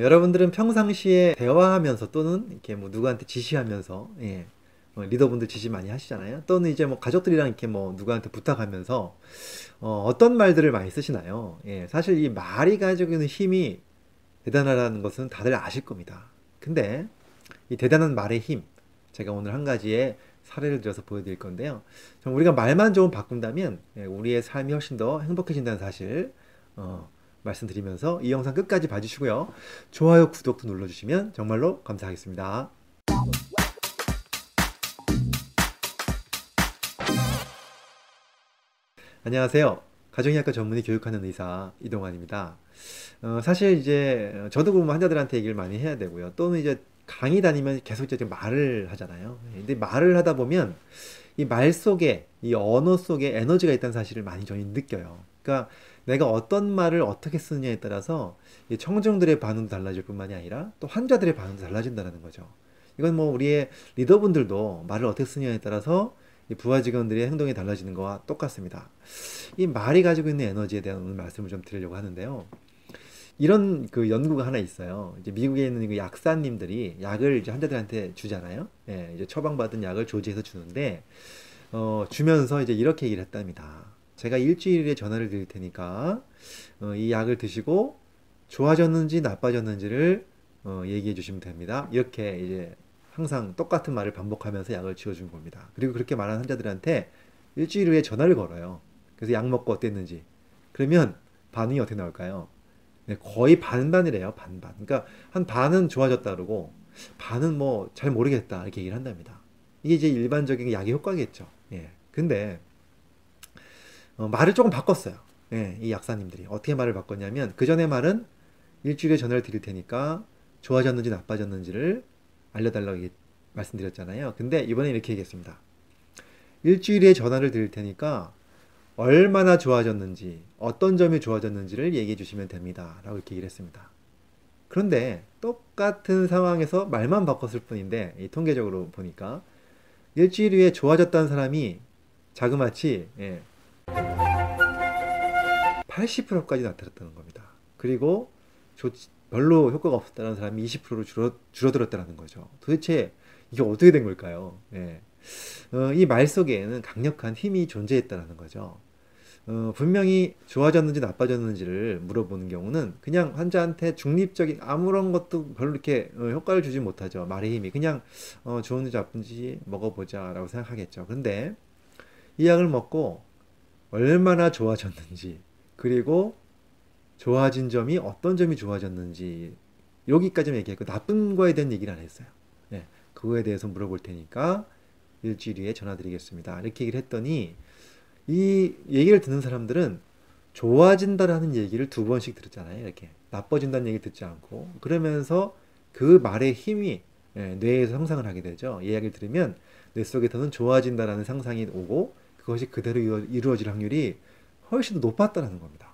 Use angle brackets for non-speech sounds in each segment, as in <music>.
여러분들은 평상시에 대화하면서 또는 이렇게 뭐 누구한테 지시하면서 예, 뭐 리더분들 지시 많이 하시잖아요. 또는 이제 뭐 가족들이랑 이렇게 뭐 누구한테 부탁하면서 어, 어떤 말들을 많이 쓰시나요? 예, 사실 이 말이 가지고 있는 힘이 대단하다는 것은 다들 아실 겁니다. 근데 이 대단한 말의 힘, 제가 오늘 한 가지의 사례를 들어서 보여드릴 건데요. 우리가 말만 좀 바꾼다면 예, 우리의 삶이 훨씬 더 행복해진다는 사실 어, 말씀드리면서 이 영상 끝까지 봐주시고요. 좋아요, 구독도 눌러주시면 정말로 감사하겠습니다. 안녕하세요. 가정의학과 전문의 교육하는 의사 이동환입니다. 어, 사실 이제 저도 그러면 환자들한테 얘기를 많이 해야 되고요. 또는 이제 강의 다니면 계속 이제 말을 하잖아요. 근데 말을 하다 보면 이 말 속에 이 언어 속에 에너지가 있다는 사실을 많이 저희 느껴요. 그러니까 내가 어떤 말을 어떻게 쓰느냐에 따라서 이 청중들의 반응도 달라질 뿐만이 아니라 또 환자들의 반응도 달라진다는 거죠. 이건 뭐 우리의 리더분들도 말을 어떻게 쓰느냐에 따라서 이 부하 직원들의 행동이 달라지는 거와 똑같습니다. 이 말이 가지고 있는 에너지에 대한 오늘 말씀을 좀 드리려고 하는데요. 이런 그 연구가 하나 있어요. 이제 미국에 있는 그 약사님들이 약을 이제 환자들한테 주잖아요. 예, 이제 처방받은 약을 조지해서 주는데, 어, 주면서 이제 이렇게 얘기를 했답니다. 제가 일주일에 전화를 드릴 테니까, 어, 이 약을 드시고 좋아졌는지 나빠졌는지를 어, 얘기해 주시면 됩니다. 이렇게 이제 항상 똑같은 말을 반복하면서 약을 지어준 겁니다. 그리고 그렇게 말한 환자들한테 일주일 후에 전화를 걸어요. 그래서 약 먹고 어땠는지. 그러면 반응이 어떻게 나올까요? 네, 거의 반반이래요. 반반. 그러니까 한 반은 좋아졌다 그러고 반은 뭐 잘 모르겠다 이렇게 얘기를 한답니다. 이게 이제 일반적인 약의 효과겠죠. 예. 근데 어, 말을 조금 바꿨어요. 예, 이 약사님들이 어떻게 말을 바꿨냐면 그 전에 말은 일주일에 전화를 드릴 테니까 좋아졌는지 나빠졌는지를 알려달라고 말씀드렸잖아요. 근데 이번에 이렇게 얘기했습니다. 일주일에 전화를 드릴 테니까 얼마나 좋아졌는지, 어떤 점이 좋아졌는지를 얘기해 주시면 됩니다. 라고 이렇게 얘기를 했습니다. 그런데 똑같은 상황에서 말만 바꿨을 뿐인데, 통계적으로 보니까, 일주일 후에 좋아졌다는 사람이 자그마치, 예, 80%까지 나타났다는 겁니다. 그리고 별로 효과가 없었다는 사람이 20%로 줄어, 줄어들었다는 거죠. 도대체 이게 어떻게 된 걸까요? 예. 어, 이말 속에는 강력한 힘이 존재했다는 거죠. 어, 분명히 좋아졌는지 나빠졌는지를 물어보는 경우는 그냥 환자한테 중립적인 아무런 것도 별로 이렇게 어, 효과를 주지 못하죠. 말의 힘이 그냥 어, 좋은지 나쁜지 먹어보자라고 생각하겠죠. 근데 이 약을 먹고 얼마나 좋아졌는지 그리고 좋아진 점이 어떤 점이 좋아졌는지 여기까지만 얘기했고 나쁜 거에 대한 얘기를 안 했어요. 네, 그거에 대해서 물어볼 테니까 일주일 후에 전화드리겠습니다. 이렇게 얘기를 했더니 이 얘기를 듣는 사람들은 좋아진다라는 얘기를 두 번씩 들었잖아요. 이렇게 나빠진다는 얘기 듣지 않고 그러면서 그 말의 힘이 예, 뇌에서 상상을 하게 되죠. 이야기를 들으면 뇌 속에서는 좋아진다라는 상상이 오고 그것이 그대로 이루어질 확률이 훨씬 더 높았다는 겁니다.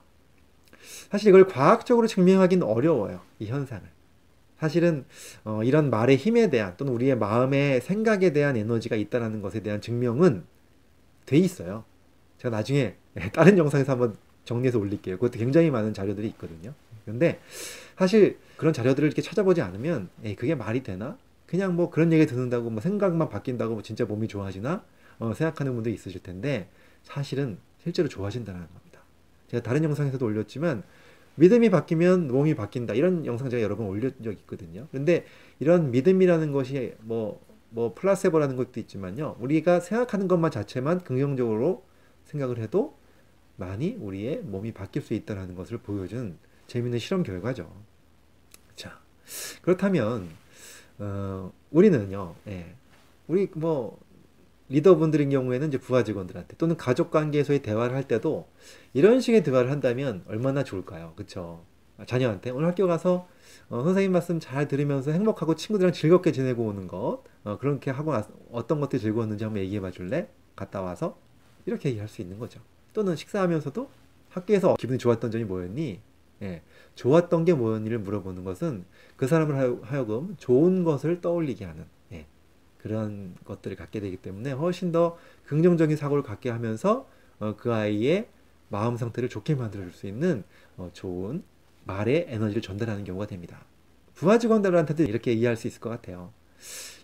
사실 이걸 과학적으로 증명하기는 어려워요. 이 현상을. 사실은 어, 이런 말의 힘에 대한 또는 우리의 마음의 생각에 대한 에너지가 있다는 것에 대한 증명은 돼 있어요. 제가 나중에 <laughs> 다른 영상에서 한번 정리해서 올릴게요. 그것도 굉장히 많은 자료들이 있거든요. 근데 사실 그런 자료들을 이렇게 찾아보지 않으면 에이, 그게 말이 되나? 그냥 뭐 그런 얘기 듣는다고 뭐 생각만 바뀐다고 뭐 진짜 몸이 좋아지나? 어, 생각하는 분도 있으실 텐데 사실은 실제로 좋아진다는 겁니다. 제가 다른 영상에서도 올렸지만 믿음이 바뀌면 몸이 바뀐다. 이런 영상 제가 여러 번 올린 적 있거든요. 근데 이런 믿음이라는 것이 뭐, 뭐 플라세보라는 것도 있지만요. 우리가 생각하는 것만 자체만 긍정적으로 생각을 해도 많이 우리의 몸이 바뀔 수 있다는 것을 보여준 재미있는 실험 결과죠. 자, 그렇다면, 어, 우리는요, 예, 우리 뭐, 리더분들인 경우에는 이제 부하 직원들한테 또는 가족 관계에서의 대화를 할 때도 이런 식의 대화를 한다면 얼마나 좋을까요? 그쵸? 자녀한테 오늘 학교 가서 어, 선생님 말씀 잘 들으면서 행복하고 친구들이랑 즐겁게 지내고 오는 것 어, 그렇게 하고 나서 어떤 것들이 즐거웠는지 한번 얘기해 봐 줄래? 갔다 와서 이렇게 얘기할 수 있는 거죠. 또는 식사하면서도 학교에서 기분이 좋았던 점이 뭐였니? 예, 좋았던 게 뭐였니를 물어보는 것은 그 사람을 하여금 좋은 것을 떠올리게 하는 그런 것들을 갖게 되기 때문에 훨씬 더 긍정적인 사고를 갖게 하면서 어, 그 아이의 마음 상태를 좋게 만들어 줄 수 있는 어, 좋은 말의 에너지를 전달하는 경우가 됩니다. 부하 직원들한테도 이렇게 이해할 수 있을 것 같아요.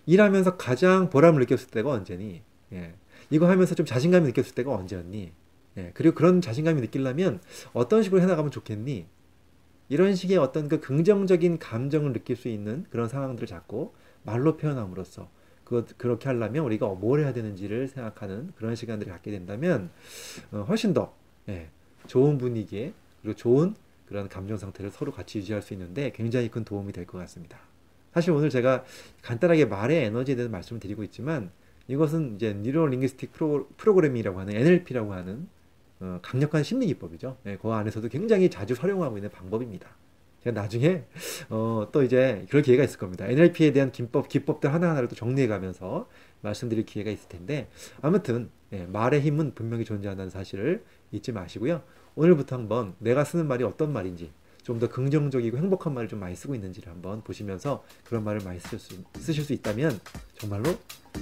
일하면서 가장 보람을 느꼈을 때가 언제니? 예. 이거 하면서 좀 자신감이 느꼈을 때가 언제였니? 예. 그리고 그런 자신감이 느끼려면 어떤 식으로 해나가면 좋겠니? 이런 식의 어떤 그 긍정적인 감정을 느낄 수 있는 그런 상황들을 잡고 말로 표현함으로써 그것 그렇게 하려면 우리가 뭘 해야 되는지를 생각하는 그런 시간들을 갖게 된다면 어, 훨씬 더 예, 좋은 분위기에 그리고 좋은 그런 감정 상태를 서로 같이 유지할 수 있는데 굉장히 큰 도움이 될 것 같습니다. 사실 오늘 제가 간단하게 말의 에너지에 대해서 말씀을 드리고 있지만 이것은 이제 뉴로 링기스틱 프로, 프로그래밍이라고 하는 NLP라고 하는 어, 강력한 심리 기법이죠. 네, 그 안에서도 굉장히 자주 활용하고 있는 방법입니다. 제가 나중에 어, 또 이제 그럴 기회가 있을 겁니다. NLP에 대한 기법, 기법들 하나하나를 또 정리해가면서 말씀드릴 기회가 있을 텐데 아무튼 예, 말의 힘은 분명히 존재한다는 사실을 잊지 마시고요. 오늘부터 한번 내가 쓰는 말이 어떤 말인지 좀 더 긍정적이고 행복한 말을 좀 많이 쓰고 있는지를 한번 보시면서 그런 말을 많이 쓰실 수, 쓰실 수 있다면 정말로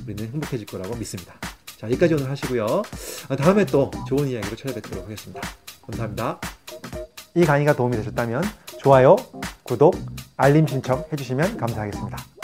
우리는 행복해질 거라고 믿습니다. 자, 여기까지 오늘 하시고요. 아, 다음에 또 좋은 이야기로 찾아뵙도록 하겠습니다. 감사합니다. 이 강의가 도움이 되셨다면 좋아요, 구독, 알림 신청 해주시면 감사하겠습니다.